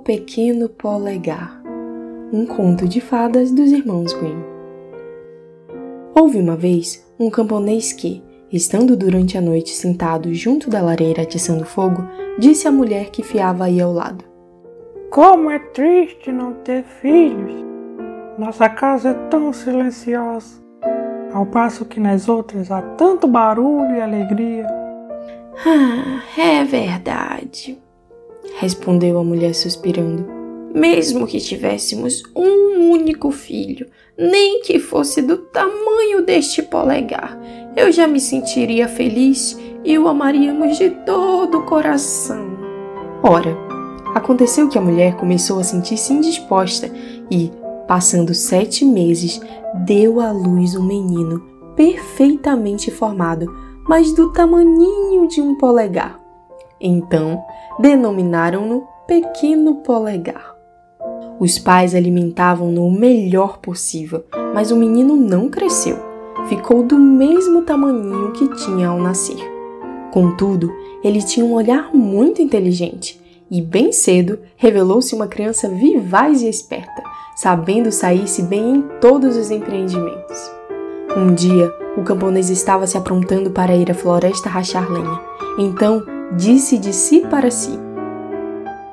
Pequeno Polegar Um conto de fadas dos irmãos Grimm. Houve uma vez um camponês que, estando durante a noite sentado junto da lareira atiçando fogo, disse à mulher que fiava aí ao lado: Como é triste não ter filhos! Nossa casa é tão silenciosa, ao passo que nas outras há tanto barulho e alegria. Ah, é verdade, respondeu a mulher suspirando. Mesmo que tivéssemos um único filho, nem que fosse do tamanho deste polegar, eu já me sentiria feliz e o amaríamos de todo o coração. Ora, aconteceu que a mulher começou a sentir-se indisposta e, passando sete meses, deu à luz um menino perfeitamente formado, mas do tamaninho de um polegar. Então, denominaram-no Pequeno Polegar. Os pais alimentavam-no o melhor possível, mas o menino não cresceu. Ficou do mesmo tamaninho que tinha ao nascer. Contudo, ele tinha um olhar muito inteligente e, bem cedo, revelou-se uma criança vivaz e esperta, sabendo sair-se bem em todos os empreendimentos. Um dia, o camponês estava se aprontando para ir à floresta rachar lenha. Então, disse de si para si: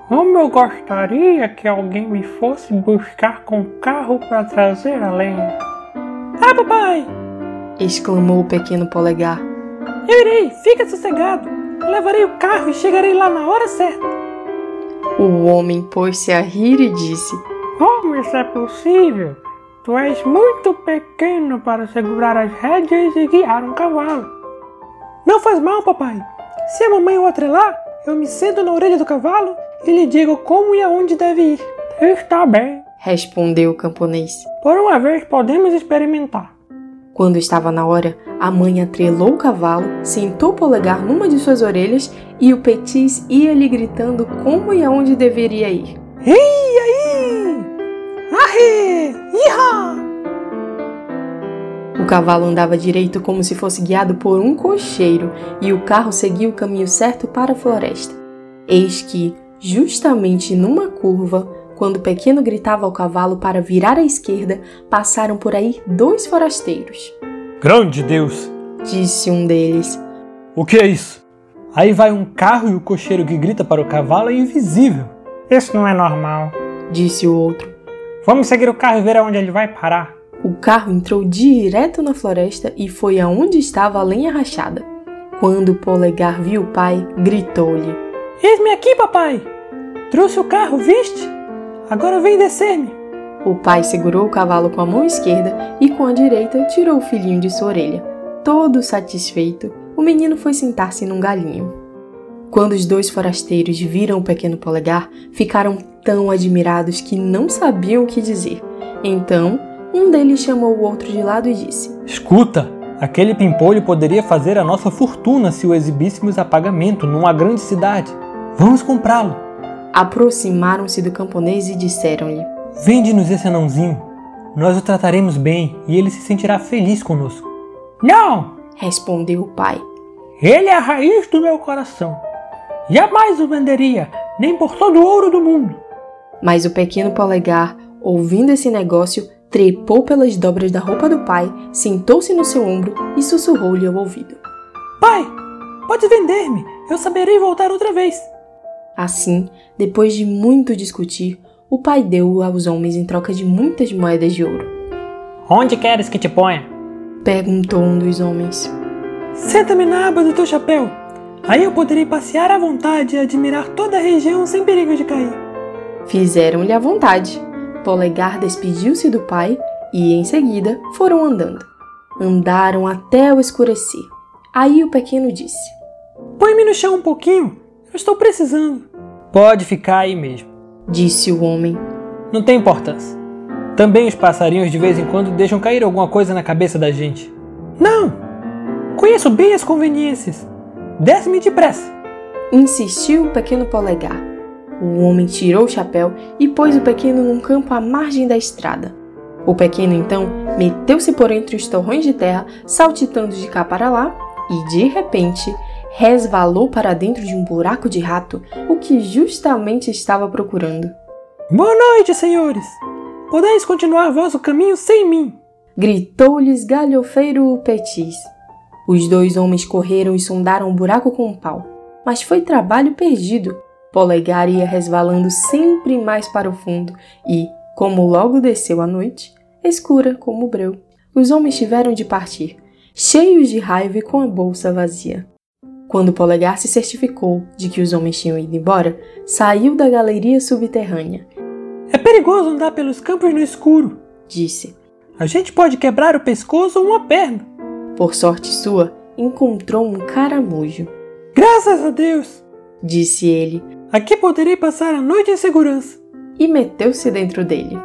Como eu gostaria que alguém me fosse buscar com carro para trazer a lenha. Ah, papai! exclamou o pequeno polegar. Eu irei, fica sossegado. Levarei o carro e chegarei lá na hora certa. O homem pôs-se a rir e disse: Como isso é possível? Tu és muito pequeno para segurar as rédeas e guiar um cavalo. Não faz mal, papai. Se a mamãe o atrelar, eu me sento na orelha do cavalo e lhe digo como e aonde deve ir. Está bem, respondeu o camponês. Por uma vez podemos experimentar. Quando estava na hora, a mãe atrelou o cavalo, sentou o polegar numa de suas orelhas e o petis ia lhe gritando como e aonde deveria ir. Ei, aí! Arre! Iha! O cavalo andava direito como se fosse guiado por um cocheiro e o carro seguia o caminho certo para a floresta. Eis que, justamente numa curva, quando o pequeno gritava ao cavalo para virar à esquerda, passaram por aí dois forasteiros. Grande Deus! disse um deles. O que é isso? Aí vai um carro e o cocheiro que grita para o cavalo é invisível. Isso não é normal, disse o outro. Vamos seguir o carro e ver aonde ele vai parar. O carro entrou direto na floresta e foi aonde estava a lenha rachada. Quando o polegar viu o pai, gritou-lhe: Eis-me aqui, papai! Trouxe o carro, viste? Agora vem descer-me. O pai segurou o cavalo com a mão esquerda e com a direita tirou o filhinho de sua orelha. Todo satisfeito, o menino foi sentar-se num galinho. Quando os dois forasteiros viram o pequeno polegar, ficaram tão admirados que não sabiam o que dizer. Então, um deles chamou o outro de lado e disse: Escuta, aquele pimpolho poderia fazer a nossa fortuna se o exibíssemos a pagamento numa grande cidade. Vamos comprá-lo. Aproximaram-se do camponês e disseram-lhe: Vende-nos esse anãozinho. Nós o trataremos bem e ele se sentirá feliz conosco. Não! respondeu o pai. Ele é a raiz do meu coração. Jamais o venderia, nem por todo o ouro do mundo. Mas o pequeno polegar, ouvindo esse negócio, trepou pelas dobras da roupa do pai, sentou-se no seu ombro e sussurrou-lhe ao ouvido: Pai, pode vender-me, eu saberei voltar outra vez. Assim, depois de muito discutir, o pai deu-o aos homens em troca de muitas moedas de ouro. Onde queres que te ponha? perguntou um dos homens. Senta-me na aba do teu chapéu. Aí eu poderei passear à vontade e admirar toda a região sem perigo de cair. Fizeram-lhe à vontade. Polegar despediu-se do pai e, em seguida, foram andando. Andaram até o escurecer. Aí o pequeno disse: Põe-me no chão um pouquinho, eu estou precisando. Pode ficar aí mesmo, disse o homem. Não tem importância. Também os passarinhos de vez em quando deixam cair alguma coisa na cabeça da gente. Não! Conheço bem as conveniências. Desce-me depressa. Insistiu o pequeno polegar. O homem tirou o chapéu e pôs o pequeno num campo à margem da estrada. O pequeno então meteu-se por entre os torrões de terra, saltitando de cá para lá, e de repente resvalou para dentro de um buraco de rato, o que justamente estava procurando. Boa noite, senhores! Podeis continuar vosso caminho sem mim! Gritou-lhes galhofeiro Petis. Os dois homens correram e sondaram o buraco com um pau, mas foi trabalho perdido. Polegar ia resvalando sempre mais para o fundo e, como logo desceu a noite, escura como o breu, os homens tiveram de partir, cheios de raiva e com a bolsa vazia. Quando Polegar se certificou de que os homens tinham ido embora, saiu da galeria subterrânea. É perigoso andar pelos campos no escuro, disse. A gente pode quebrar o pescoço ou uma perna. Por sorte sua, encontrou um caramujo. Graças a Deus, disse ele. Aqui poderei passar a noite em segurança. E meteu-se dentro dele.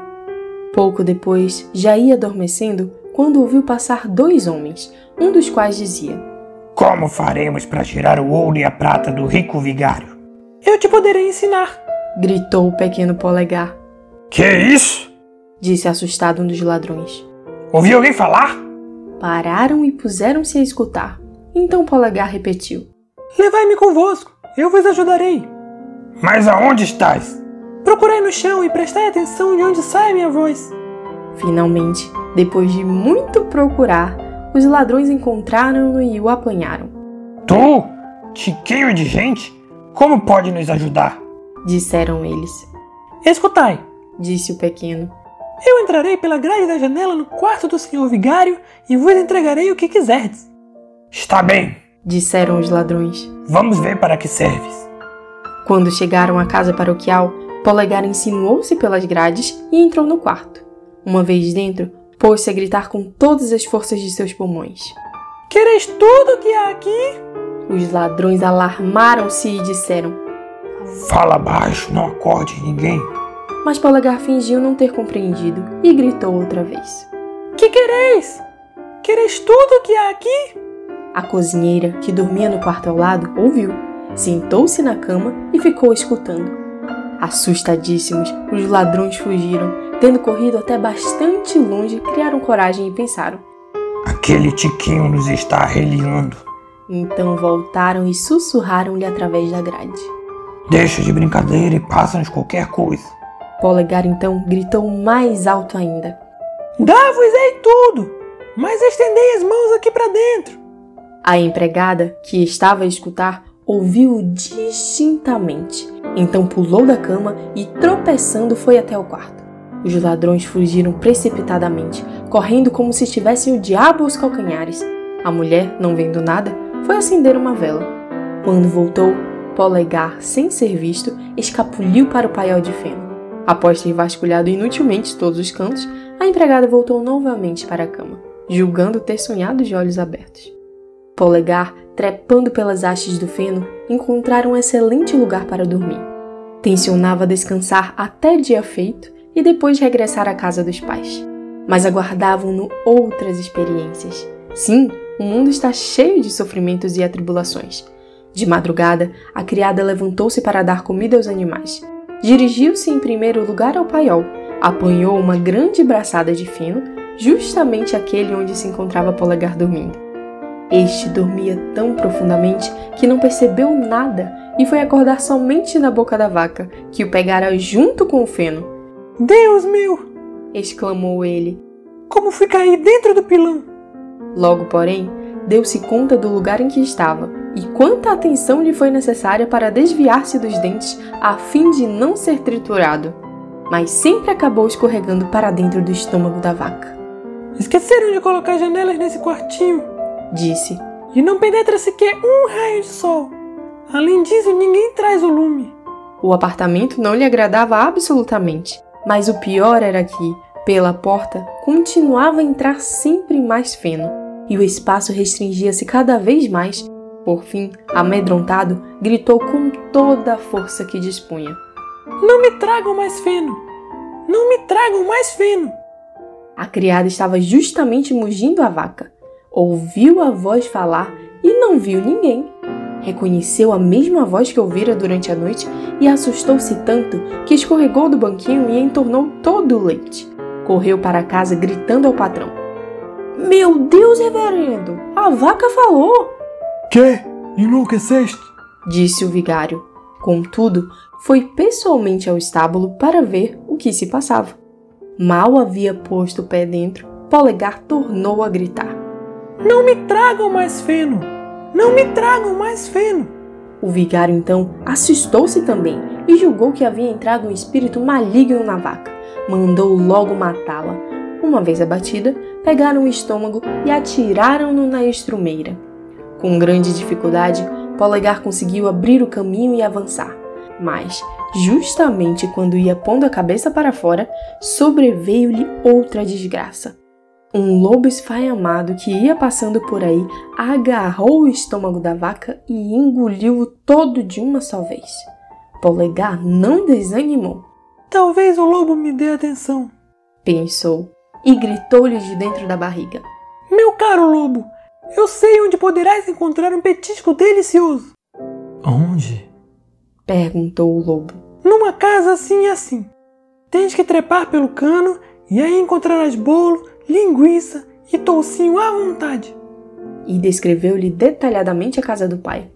Pouco depois, já ia adormecendo quando ouviu passar dois homens, um dos quais dizia: como faremos para tirar o ouro e a prata do rico vigário? Eu te poderei ensinar, gritou o pequeno polegar. Que isso? disse assustado um dos ladrões. Ouvi alguém falar? Pararam e puseram-se a escutar. Então Polegar repetiu: Levai-me convosco, eu vos ajudarei. Mas aonde estás? Procurei no chão e prestai atenção de onde sai a minha voz. Finalmente, depois de muito procurar, os ladrões encontraram-no e o apanharam. Tu, tiquinho de gente, como pode nos ajudar? Disseram eles. Escutai, disse o pequeno. Eu entrarei pela grade da janela no quarto do senhor vigário e vos entregarei o que quiserdes. Está bem, disseram os ladrões. Vamos ver para que serves. Quando chegaram à casa paroquial, Polegar insinuou-se pelas grades e entrou no quarto. Uma vez dentro, pôs-se a gritar com todas as forças de seus pulmões. Queres tudo que há aqui? Os ladrões alarmaram-se e disseram: Fala baixo, não acorde ninguém. Mas Polegar fingiu não ter compreendido e gritou outra vez: Que quereis? Quereis tudo que há aqui? A cozinheira, que dormia no quarto ao lado, ouviu, sentou-se na cama e ficou escutando. Assustadíssimos, os ladrões fugiram. Tendo corrido até bastante longe, criaram coragem e pensaram: Aquele tiquinho nos está arreliando. Então voltaram e sussurraram-lhe através da grade: Deixa de brincadeira e passa-nos qualquer coisa. Polegar então gritou mais alto ainda: Dá-vos-ei tudo, mas estendei as mãos aqui para dentro. A empregada, que estava a escutar, ouviu distintamente então pulou da cama e, tropeçando, foi até o quarto. Os ladrões fugiram precipitadamente, correndo como se tivessem o diabo aos calcanhares. A mulher, não vendo nada, foi acender uma vela. Quando voltou, Polegar, sem ser visto, escapuliu para o paiol de feno. Após ter vasculhado inutilmente todos os cantos, a empregada voltou novamente para a cama, julgando ter sonhado de olhos abertos. Polegar, trepando pelas hastes do feno, encontraram um excelente lugar para dormir. Tensionava descansar até dia feito e depois regressar à casa dos pais. Mas aguardavam-no outras experiências. Sim, o mundo está cheio de sofrimentos e atribulações. De madrugada, a criada levantou-se para dar comida aos animais. Dirigiu-se em primeiro lugar ao paiol, apanhou uma grande braçada de feno, justamente aquele onde se encontrava Polegar dormindo. Este dormia tão profundamente que não percebeu nada e foi acordar somente na boca da vaca, que o pegara junto com o feno. Deus meu! exclamou ele. Como fui cair dentro do pilão? Logo, porém, deu-se conta do lugar em que estava e quanta atenção lhe foi necessária para desviar-se dos dentes a fim de não ser triturado. Mas sempre acabou escorregando para dentro do estômago da vaca. Esqueceram de colocar janelas nesse quartinho, disse. E não penetra sequer um raio de sol. Além disso, ninguém traz o lume. O apartamento não lhe agradava absolutamente, mas o pior era que, pela porta, continuava a entrar sempre mais feno, e o espaço restringia-se cada vez mais. Por fim, amedrontado, gritou com toda a força que dispunha: Não me tragam mais feno! Não me tragam mais feno! A criada estava justamente mugindo a vaca ouviu a voz falar e não viu ninguém. Reconheceu a mesma voz que ouvira durante a noite e assustou-se tanto que escorregou do banquinho e entornou todo o leite. Correu para casa gritando ao patrão: Meu Deus, reverendo! A vaca falou! Que? Enlouqueceste? Disse o vigário. Contudo, foi pessoalmente ao estábulo para ver o que se passava. Mal havia posto o pé dentro, Polegar tornou a gritar: Não me tragam mais feno! Não me tragam mais feno! O vigário então assustou-se também e julgou que havia entrado um espírito maligno na vaca. Mandou logo matá-la. Uma vez abatida, pegaram o estômago e atiraram-no na estrumeira. Com grande dificuldade, Polegar conseguiu abrir o caminho e avançar. Mas, justamente quando ia pondo a cabeça para fora, sobreveio-lhe outra desgraça. Um lobo esfaimado que ia passando por aí agarrou o estômago da vaca e engoliu-o todo de uma só vez. Polegar não desanimou. Talvez o lobo me dê atenção, pensou, e gritou-lhe de dentro da barriga: Meu caro lobo, eu sei onde poderás encontrar um petisco delicioso. Onde? perguntou o lobo. Numa casa assim e assim. Tens que trepar pelo cano e aí encontrarás bolo, linguiça e toucinho à vontade. E descreveu-lhe detalhadamente a casa do pai.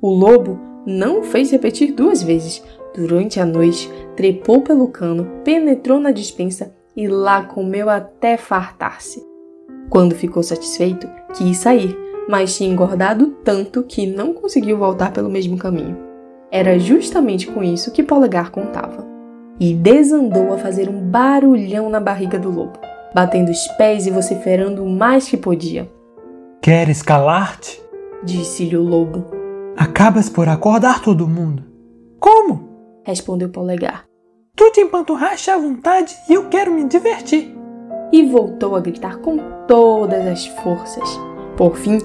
O lobo não fez repetir duas vezes. Durante a noite, trepou pelo cano, penetrou na dispensa e lá comeu até fartar-se. Quando ficou satisfeito, quis sair, mas tinha engordado tanto que não conseguiu voltar pelo mesmo caminho. Era justamente com isso que Polegar contava. E desandou a fazer um barulhão na barriga do lobo, batendo os pés e vociferando o mais que podia. Queres calar-te? Disse-lhe o lobo. Acabas por acordar todo mundo. Como? Respondeu Polegar. Tu te empanturraste à vontade e eu quero me divertir e voltou a gritar com todas as forças. Por fim,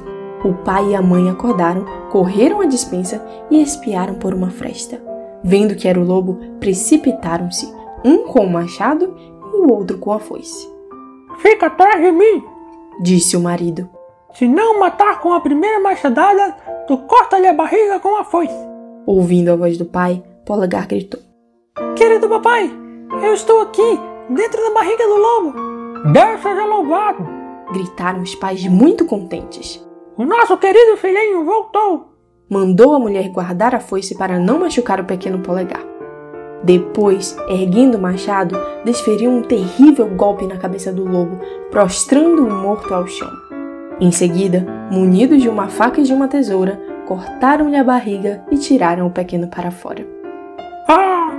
o pai e a mãe acordaram, correram à dispensa e espiaram por uma fresta. Vendo que era o lobo, precipitaram-se, um com o machado e o outro com a foice. Fica atrás de mim, disse o marido. Se não matar com a primeira machadada, tu corta-lhe a barriga com a foice. Ouvindo a voz do pai, Polegar gritou: Querido papai, eu estou aqui, dentro da barriga do lobo. Deus seja louvado! Gritaram os pais muito contentes. O nosso querido filhinho voltou! Mandou a mulher guardar a foice para não machucar o pequeno polegar. Depois, erguendo o machado, desferiu um terrível golpe na cabeça do lobo, prostrando o morto ao chão. Em seguida, munidos de uma faca e de uma tesoura, cortaram-lhe a barriga e tiraram o pequeno para fora. Ah!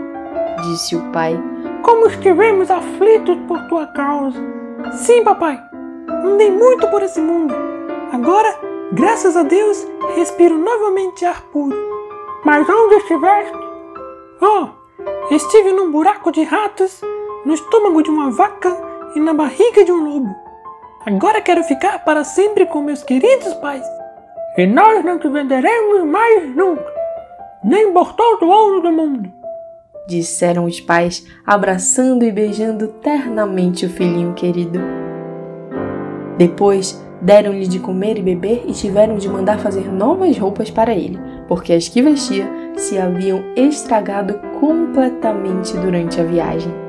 disse o pai. Como estivemos aflitos por tua causa! Sim, papai. Andei muito por esse mundo. Agora, graças a Deus, respiro novamente ar puro. Mas onde estiveste? Oh, estive num buraco de ratos, no estômago de uma vaca e na barriga de um lobo. Agora quero ficar para sempre com meus queridos pais. E nós não te venderemos mais nunca, nem todo o ouro do mundo disseram os pais, abraçando e beijando ternamente o filhinho querido. Depois, deram-lhe de comer e beber e tiveram de mandar fazer novas roupas para ele, porque as que vestia se haviam estragado completamente durante a viagem.